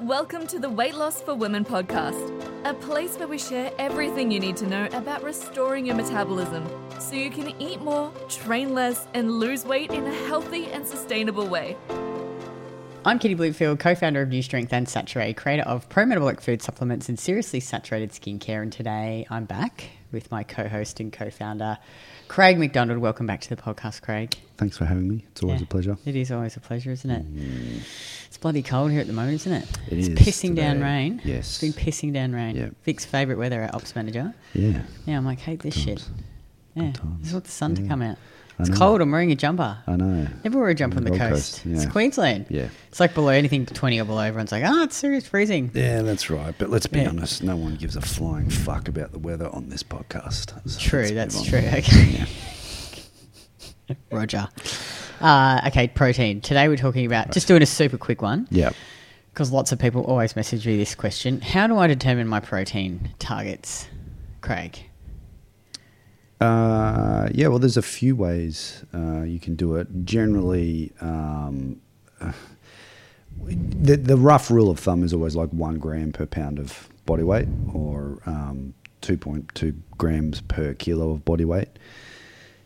Welcome to the Weight Loss for Women podcast, a place where we share everything you need to know about restoring your metabolism so you can eat more, train less, and lose weight in a healthy and sustainable way. I'm Kitty Blomfield, co-founder of New Strength and Saturée, creator of pro-metabolic food supplements and seriously saturated skincare. And today I'm back with my co-host and co-founder, Craig McDonald. Welcome back to the podcast, Craig. Thanks for having me. It's always Yeah. a pleasure. It is always a pleasure, isn't it? Mm. It's bloody cold here at the moment, isn't it? It it's is pissing down rain. Yes. It's been pissing down rain. Yeah. Vic's favourite weather at ops manager. Yeah. Yeah, I'm like, hate this shit. times. Yeah, times. this is what the sun to come out. It's cold. I'm wearing a jumper. I know. Never wear a jumper on the, Gold coast. It's yeah. Queensland. Yeah. It's like below anything 20 or below. Everyone's like, oh, it's serious freezing. Yeah, that's right. But let's be Yeah. honest, no one gives a flying fuck about the weather on this podcast. So True, let's that's move true. on. Okay. Roger. Uh, okay, protein. Today we're talking about just doing a super quick one Yeah. because lots of people always message me this question. How do I determine my protein targets, Craig? Uh, yeah, well, there's a few ways uh, you can do it. Generally, um, the, the rough rule of thumb is always like one gram per pound of body weight or um, 2.2 grams per kilo of body weight.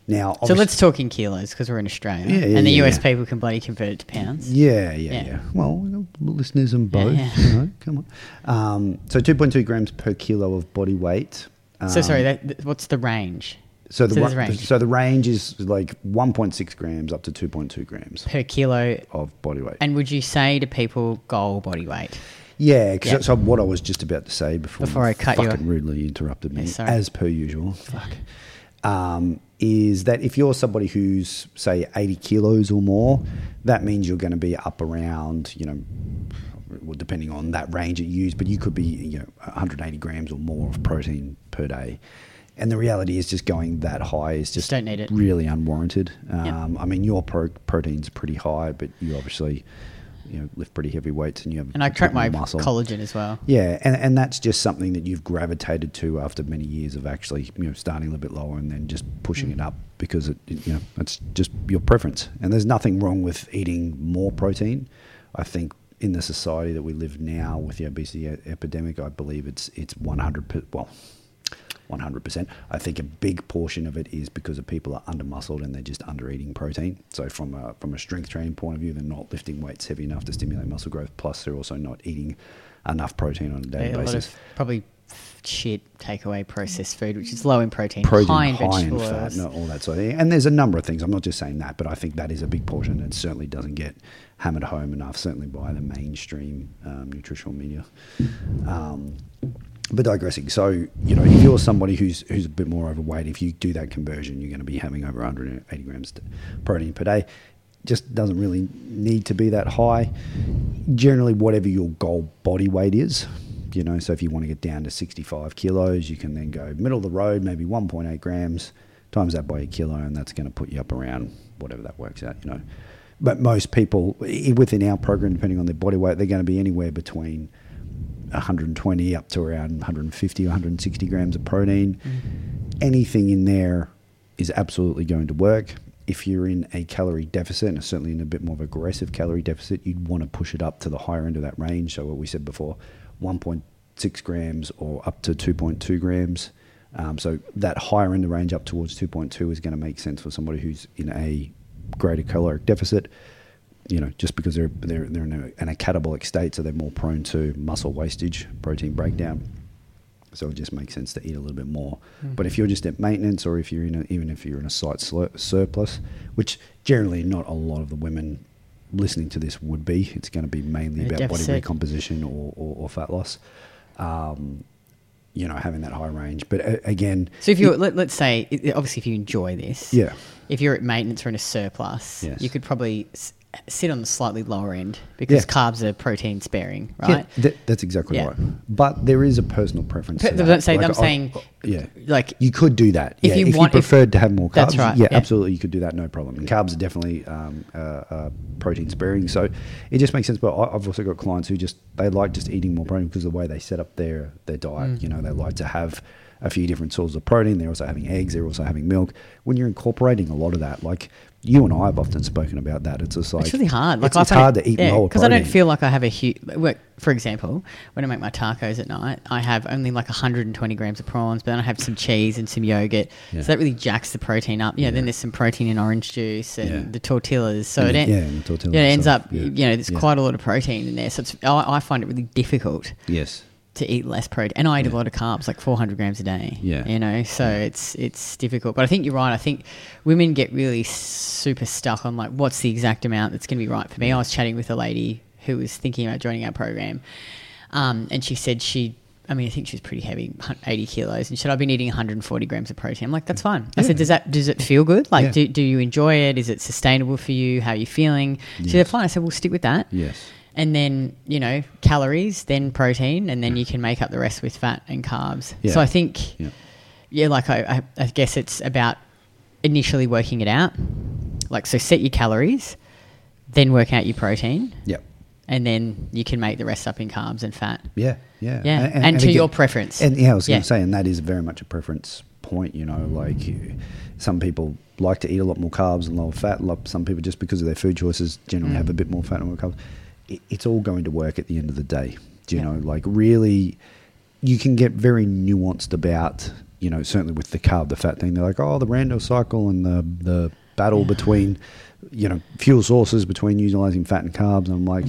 Now, So let's talk in kilos because we're in Australia. Yeah, yeah, and the yeah, US people can bloody convert it to pounds. Yeah, yeah, Yeah. Well, listeners and both, you know, come on. Um, so 2.2 grams per kilo of body weight. so sorry, Um, that, what's the range So the, so ra- range. so the range is like 1.6 grams up to 2.2 grams per kilo? of body weight. And would you say to people goal body weight? yeah, 'cause Yeah. so what I was just about to say before, Before I cut you fucking off. rudely interrupted me, Yeah, as per usual. Fuck. Um, is that if you're somebody who's say 80 kilos or more, that means you're going to be up around, you know, well, depending on that range that you use, but you could be, you know, 180 grams or more of protein per day. And the reality is, just going that high is just don't need it. really unwarranted. Yep. Um, I mean, your pro- protein's pretty high, but you obviously, you know, lift pretty heavy weights and you have And I track my muscle. collagen as well. Yeah, and, and that's just something that you've gravitated to after many years of actually, you know, starting a little bit lower and then just pushing it up because it, you know, it's just your preference. And there's nothing wrong with eating more protein. I think in the society that we live now with the obesity epidemic, I believe it's it's 100 per, well, 100%. I think a big portion of it is because of people are under muscled and they're just under eating protein. So from a from a strength training point of view, they're not lifting weights heavy enough to stimulate muscle growth. Plus, they're also not eating enough protein on a daily a lot basis. probably shit takeaway processed food, which is low in protein, protein, high in high in fat, no, all that sort of thing. And there's a number of things. I'm not just saying that, but I think that is a big portion. and certainly doesn't get hammered home enough, certainly by the mainstream um, nutritional media. Um, but digressing, so you know, if you're somebody who's who's a bit more overweight, if you do that conversion, you're going to be having over 180 grams protein per day. Just doesn't really need to be that high. Generally, whatever your goal body weight is, you know, so if you want to get down to 65 kilos, you can then go middle of the road, maybe 1.8 grams, times that by a kilo, and that's going to put you up around whatever that works out, you know. But most people within our program, depending on their body weight, they're going to be anywhere between 120 up to around 150 or 160 grams of protein. Anything in there is absolutely going to work. If you're in a calorie deficit, and certainly in a bit more of aggressive calorie deficit, you'd want to push it up to the higher end of that range. So what we said before, 1.6 grams or up to 2.2 grams. Um, so that higher end of range up towards 2.2 is going to make sense for somebody who's in a greater caloric deficit you know, just because they're they're they're in a, in a catabolic state, so they're more prone to muscle wastage, protein breakdown. So it just makes sense to eat a little bit more. But if you're just at maintenance, or if you're in a, even if you're in a slight slu- surplus, which generally not a lot of the women listening to this would be, it's going to be mainly about body recomposition or, or, or fat loss. Um, you know, having that high range. But uh, again, So if you let, let's say, obviously, if you enjoy this, yeah, if you're at maintenance or in a surplus, Yes. you could probably sit on the slightly lower end because Yeah. carbs are protein sparing, Yeah, right? that, that's exactly Yeah. right. But there is a personal preference. Per- that. I'm saying- I'm I- saying, yeah, like, you could do that. if yeah, you if want- you if- preferred to have more carbs, That's right, Yeah, yeah. absolutely, you could do that, no problem. And carbs are definitely um, uh, uh, protein sparing, so it just makes sense. But I- I've also got clients who just they like just eating more protein because of the way they set up their their diet. Mm. You know, they like to have a few different sources of protein. They're also having eggs. They're also having milk. When you're incorporating a lot of that, like you and I have often spoken about that. It's just like it's really hard. Like it's, it's hard to eat yeah, because I don't feel like I have a huge. For example, when I make my tacos at night, I have only like 120 grams of prawns, but then I have some cheese and some yogurt. Yeah. So that really jacks the protein up. Yeah, then there's some protein in orange juice and Yeah. the tortillas. So it, en- yeah, and the tortilla yeah, it ends itself, up. yeah. You know, there's Yeah. quite a lot of protein in there. So it's, I, I find it really difficult Yes. To eat less protein, and I eat a lot of carbs, like 400 grams a day. Yeah. you know, so it's it's difficult. But I think you're right. I think women get really super stuck on like what's the exact amount that's going to be right for me. I was chatting with a lady who was thinking about joining our program, um, and she said she. I mean, I think she's pretty heavy, 80 kilos, and she said, I've been eating 140 grams of protein. I'm like, that's fine. I said, does that, does it feel good? Like, Yeah. do, do you enjoy it? Is it sustainable for you? How are you feeling? She said, fine. I said, we'll stick with that Yes. And then you know calories, then protein, and then you can make up the rest with fat and carbs. Yeah. So I think, Yeah. yeah, like I, I, I guess it's about initially working it out. Like so, set your calories, then work out your protein, Yep. and then you can make the rest up in carbs and fat. Yeah, yeah, Yeah, and to your preference. And yeah, I was going to say, and that is very much a preference point. You know, like you- some people like to eat a lot more carbs and lower fat. Some people, just because of their food choices, generally Mm. have a bit more fat and more carbs. It, it's all going to work at the end of the day. Do you Yeah. know, like really, you can get very nuanced about. You know, certainly with the carb, the fat thing, they're like, oh, the Randle cycle and the the battle Yeah. between, you know, fuel sources between utilizing fat and carbs. And I'm like,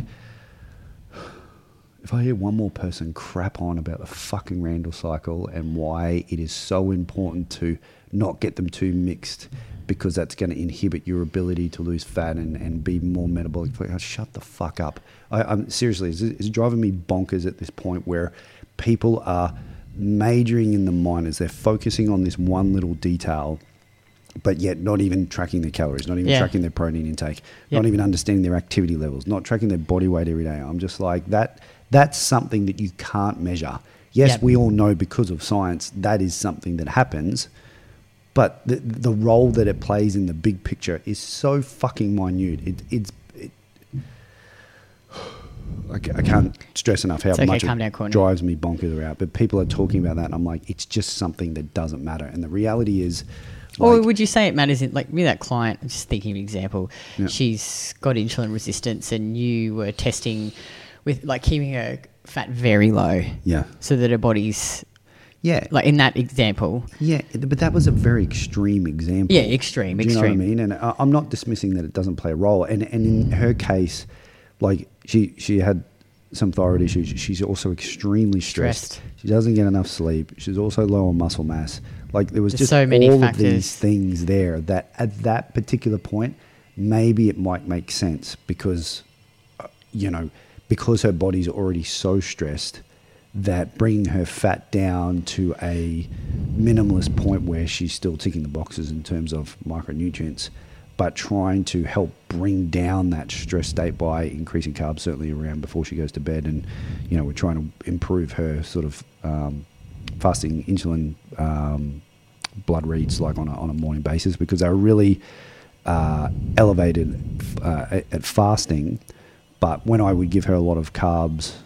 if I hear one more person crap on about the fucking Randle cycle and why it is so important to not get them too mixed because that's going to inhibit your ability to lose fat and, and be more metabolic, oh, shut the fuck up. I, I'm seriously, it's, it's driving me bonkers at this point where people are majoring in the minors. They're focusing on this one little detail but yet not even tracking their calories, not even Yeah. tracking their protein intake, Yep. not even understanding their activity levels, not tracking their body weight every day. I'm just like that. That's something that you can't measure. Yes, Yep. we all know because of science that is something that happens, but the the role that it plays in the big picture is so fucking minute. It, it's it, I I can't stress enough how okay, much it down, drives me bonkers around. But people are talking about that, and I'm like, it's just something that doesn't matter. And the reality is, Or would you say it matters in like with that client? I'm just thinking of an example. Yeah. She's got insulin resistance, and you were testing with like keeping her fat very low, yeah, so that her body's yeah, like in that example. Yeah, but that was a very extreme example. Yeah, extreme, Do you know what I mean? And I- I'm not dismissing that it doesn't play a role. And and in her case, like she she had some thyroid issues. She's also extremely stressed. Stressed. She doesn't get enough sleep. She's also low on muscle mass. Like there was There's just so many all factors. of these things there that at that particular point, maybe it might make sense because uh, you know because her body's already so stressed that bringing her fat down to a minimalist point where she's still ticking the boxes in terms of micronutrients, but trying to help bring down that stress state by increasing carbs certainly around before she goes to bed, and you know we're trying to improve her sort of um, fasting insulin um, blood reads like on a, on a morning basis because they're really uh, elevated uh, at, at fasting. But when I would give her a lot of carbs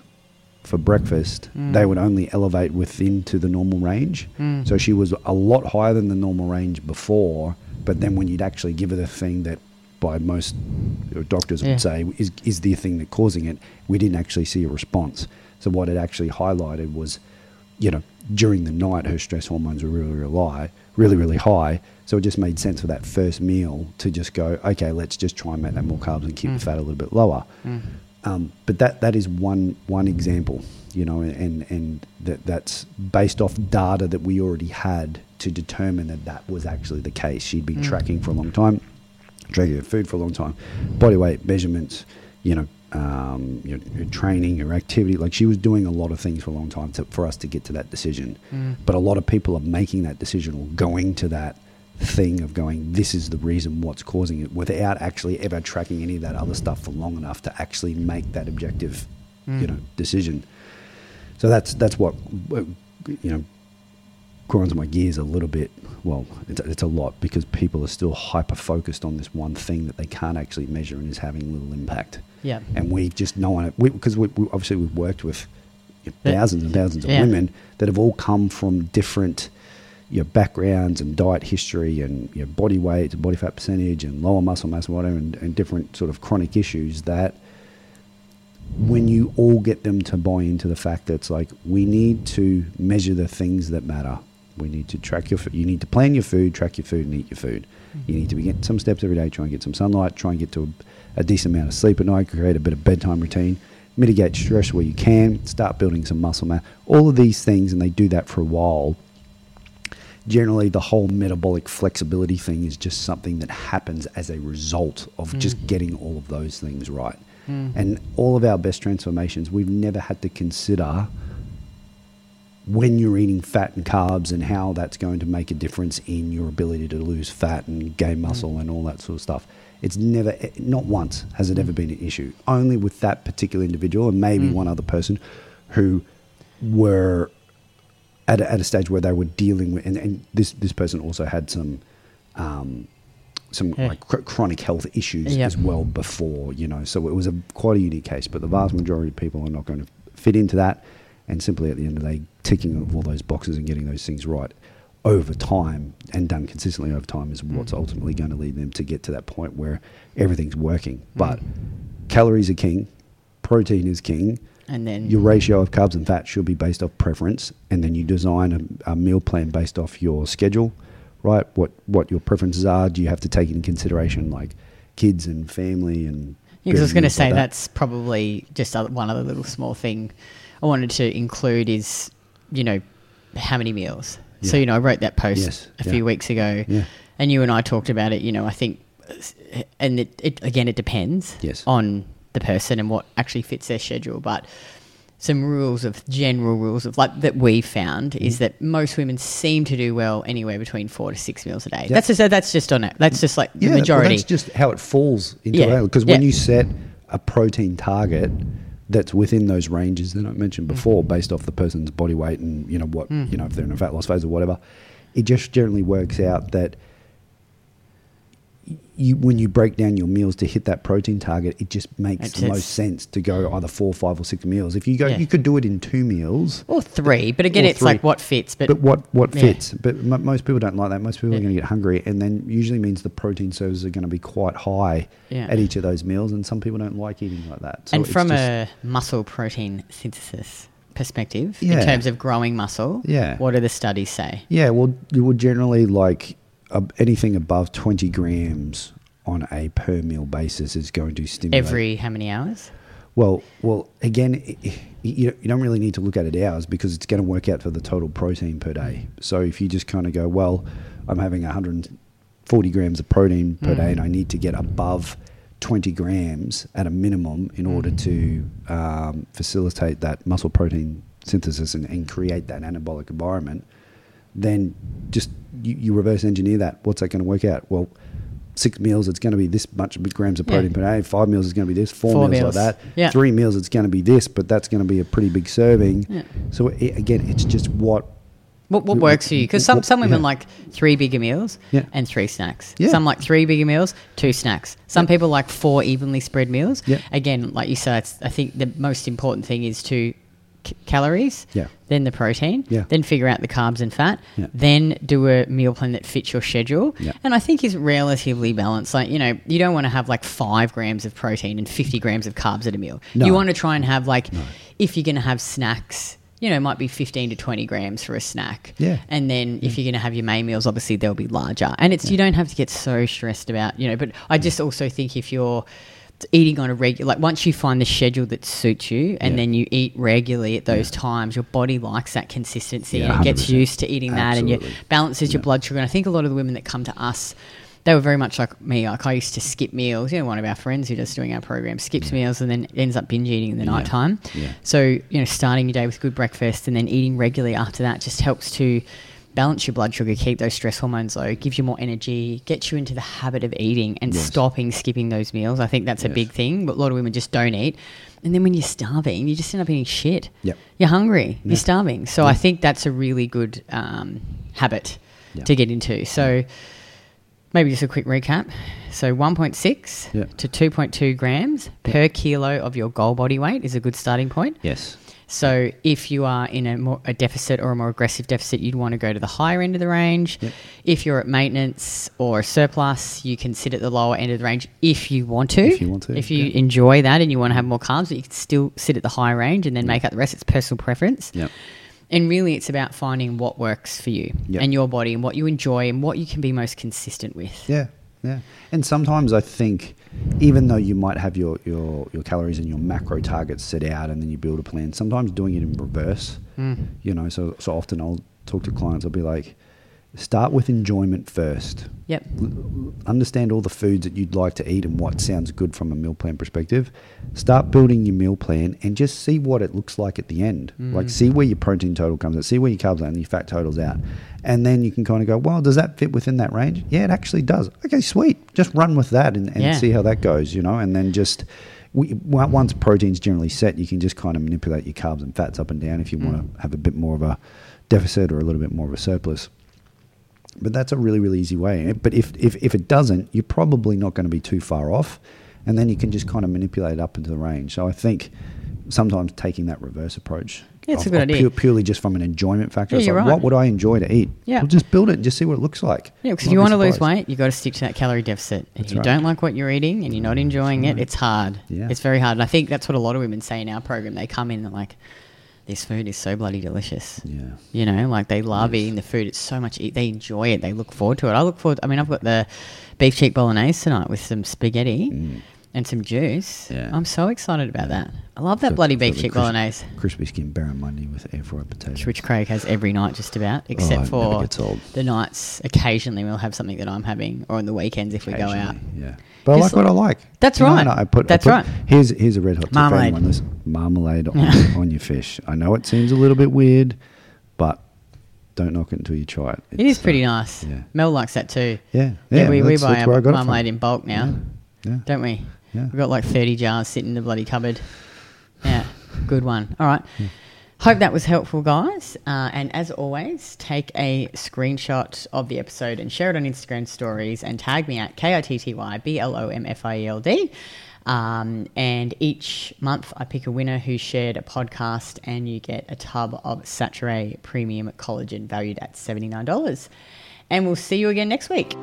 for breakfast, Mm. they would only elevate within to the normal range. Mm. So she was a lot higher than the normal range before. But then when you'd actually give her the thing that by most doctors Yeah. would say is, is the thing that causing it, we didn't actually see a response. So what it actually highlighted was, you know, during the night her stress hormones were really, really high, really, really high. So it just made sense for that first meal to just go, okay, let's just try and make that more carbs and keep the fat a little bit lower. Um, but that that is one one example, you know, and and that that's based off data that we already had to determine that that was actually the case. She'd been tracking for a long time, tracking her food for a long time, body weight measurements, you know, um, your, your training, your activity. Like she was doing a lot of things for a long time to, for us to get to that decision. But a lot of people are making that decision or going to that thing of going, this is the reason what's causing it, without actually ever tracking any of that other stuff for long enough to actually make that objective, you hmm. know, decision. So that's that's what you know grinds my gears a little bit. Well, it's, it's a lot because people are still hyper focused on this one thing that they can't actually measure and is having little impact. Yeah. And we just know it because we, we, obviously we've worked with thousands and thousands of Yeah. women that have all come from different, your backgrounds and diet history and your body weight, and body fat percentage, and lower muscle mass, and whatever, and, and different sort of chronic issues that when you all get them to buy into the fact that it's like we need to measure the things that matter. We need to track your. food You need to plan your food, track your food, and eat your food. Mm-hmm. You need to be getting some steps every day. Try and get some sunlight. Try and get to a, a decent amount of sleep at night. Create a bit of bedtime routine. Mitigate stress where you can. Start building some muscle mass. All of these things, and they do that for a while. Generally, the whole metabolic flexibility thing is just something that happens as a result of hmm. just getting all of those things right. Hmm. And all of our best transformations, we've never had to consider when you're eating fat and carbs and how that's going to make a difference in your ability to lose fat and gain hmm. muscle and all that sort of stuff. It's never, eh, not once has it ever been an issue. Only with that particular individual and maybe one other person who were at a, at a stage where they were dealing with, and, and this this person also had some um, some Yeah. like chr- chronic health issues Yep. as well before, you know. So it was a quite a unique case, but the vast majority of people are not going to fit into that. And simply at the end of the day, ticking of all those boxes and getting those things right over time and done consistently over time is what's ultimately going to lead them to get to that point where everything's working. But calories are king, protein is king, And then your ratio of carbs and fat should be based off preference, and then you design a, a meal plan based off your schedule, right? What what your preferences are. Do you have to take into consideration like kids and family and? Yeah, 'cause I was going to things like say that? that's probably just one other little small thing I wanted to include is, you know, how many meals. So, you know, I wrote that post Yes, a yeah. few weeks ago, Yeah. and you and I talked about it. You know, I think, and it, it again, it depends Yes. on the person and what actually fits their schedule, but. Some rules of general rules of like that we found is that most women seem to do well anywhere between four to six meals a day. That's just that's just on it. That's just like the yeah, well, majority. that's just how it falls into Yeah, Because when yeah. you set a protein target that's within those ranges that I mentioned Mm. before, based off the person's body weight and you know what you know if they're in a fat loss phase or whatever, it just generally works out that you when you break down your meals to hit that protein target, it just makes It's- the most sense to go either four, five, or six meals. If you go, Yeah. you could do it in two meals. Or three, but again, it's three. like what fits. But, But what what yeah. fits? But m- most people don't like that. Most people Yeah. are going to get hungry, and then usually means the protein sources are going to be quite high at each of those meals, and some people don't like eating like that. So and from just- a muscle protein synthesis perspective, in terms of growing muscle, Yeah. what do the studies say? yeah, well, you would generally like uh, anything above twenty grams on a per meal basis is going to stimulate Every how many hours? Well, well, again, you, you don't really need to look at it hours because it's going to work out for the total protein per day. So if you just kind of go, well, I'm having 140 grams of protein per day, and I need to get above 20 grams at a minimum in order to um, facilitate that muscle protein synthesis and, and create that anabolic environment, then just you, you reverse engineer that. What's that going to work out? Well, six meals, it's going to be this much grams of Yeah. protein per day. Five meals is going to be this. Four, Four meals, meals. like that. Yeah. Three meals, it's going to be this, but that's going to be a pretty big serving. Yeah. So it, again, it's just what. What, what works for you? Because some, some women yeah. like three bigger meals Yeah. and three snacks. Yeah. Some like three bigger meals, two snacks. Some people like four evenly spread meals. Yeah. Again, like you said, it's, I think the most important thing is to c- calories, Yeah. then the protein, Yeah. then figure out the carbs and fat, Yeah. then do a meal plan that fits your schedule. Yeah. And I think is relatively balanced. Like, you know, you don't want to have like five grams of protein and 50 grams of carbs at a meal. No. You want to try and have like, if you're going to have snacks, you know, it might be 15 to 20 grams for a snack. Yeah. And then if you're going to have your main meals, obviously they'll be larger. And it's, you don't have to get so stressed about, you know, but I just also think if you're, eating on a regular like once you find the schedule that suits you and Yeah. then you eat regularly at those times your body likes that consistency Yeah, and it gets 100%. used to eating that and you Absolutely. balances your blood sugar and i think a lot of the women that come to us they were very much like me like i used to skip meals you know one of our friends who does doing our program skips meals and then ends up binge eating in the Yeah. night time Yeah. so you know starting your day with good breakfast and then eating regularly after that just helps to balance your blood sugar keep those stress hormones low gives you more energy gets you into the habit of eating and Yes. stopping skipping those meals. I think that's a big thing but a lot of women just don't eat. And then when you're starving you just end up eating shit. Yep. you're hungry. You're starving. So i think that's a really good um, habit to get into. So maybe just a quick recap. So 1.6 Yeah. to 2.2 grams per kilo of your goal body weight is a good starting point. Yes. So if you are in a more a deficit or a more aggressive deficit, you'd want to go to the higher end of the range. If you're at maintenance or surplus, you can sit at the lower end of the range if you want to. If you want to, If you yeah. enjoy that and you want to have more carbs, but you can still sit at the high range and then make up the rest. It's personal preference. Yep. And really, it's about finding what works for you Yep. and your body and what you enjoy and what you can be most consistent with. Yeah, yeah. And sometimes I think, even though you might have your, your, your calories and your macro targets set out and then you build a plan, sometimes doing it in reverse, hmm. you know, so, so often I'll talk to clients, I'll be like, start with enjoyment first. Yep. Understand all the foods that you'd like to eat and what sounds good from a meal plan perspective. Start building your meal plan and just see what it looks like at the end. Mm. Like, see where your protein total comes out, see where your carbs are and your fat totals out. And then you can kind of go, well, does that fit within that range? Yeah, it actually does. Okay, sweet. Just run with that and, and Yeah. see how that goes, you know, and then just. We, once protein's generally set, you can just kind of manipulate your carbs and fats up and down if you mm. want to have a bit more of a deficit or a little bit more of a surplus. But that's a really, really easy way. Eh, but if, if, if it doesn't, you're probably not going to be too far off. And then you can just kind of manipulate it up into the range. So I think sometimes taking that reverse approach. Yeah, it's a good idea. pu- purely just from an enjoyment factor. Yeah, you're like, right. what would I enjoy to eat? Yeah. Well, just build it and just see what it looks like. Yeah, because if you want to lose weight, you've got to stick to that calorie deficit. If That's you right. don't like what you're eating and you're not enjoying it, it's hard. Yeah. It's very hard. And I think that's what a lot of women say in our program. They come in and like, this food is so bloody delicious. Yeah. You know, like they love Yes. eating the food. It's so much, e- they enjoy it. They look forward to it. I look forward, I mean, I've got the beef cheek bolognese tonight with some spaghetti mm. And some juice. Yeah. I'm so excited about that. I love that Got- bloody beef the cheek crisp- bolognese, Crispy skin barramundi with air fried potato. which Craig has every night just about, Oh, except it never for gets old. the nights. Occasionally we'll have something that I'm having, or on the weekends if we go out. Occasionally, Yeah. But I Just like what I like. That's know, right. and I put, I That's put- right. Here's here's a red hot tip for Marmalade. anyone listening. Marmalade on, on your fish. I know it seems a little bit weird, but don't knock it until you try it. It is It's, pretty uh, nice. yeah. Mel likes that too. Yeah, Yeah, we, we that's- buy that's where I our got it marmalade from. in bulk now, Yeah. don't we? Yeah. We've got like 30 jars sitting in the bloody cupboard. Yeah, good one. All right. Hope that was helpful, guys. Uh, and as always, take a screenshot of the episode and share it on Instagram stories and tag me at K I T T Y B L O M F I E L D. Um, and each month I pick a winner who shared a podcast, and you get a tub of Saturée Premium Collagen valued at $79. And we'll see you again next week.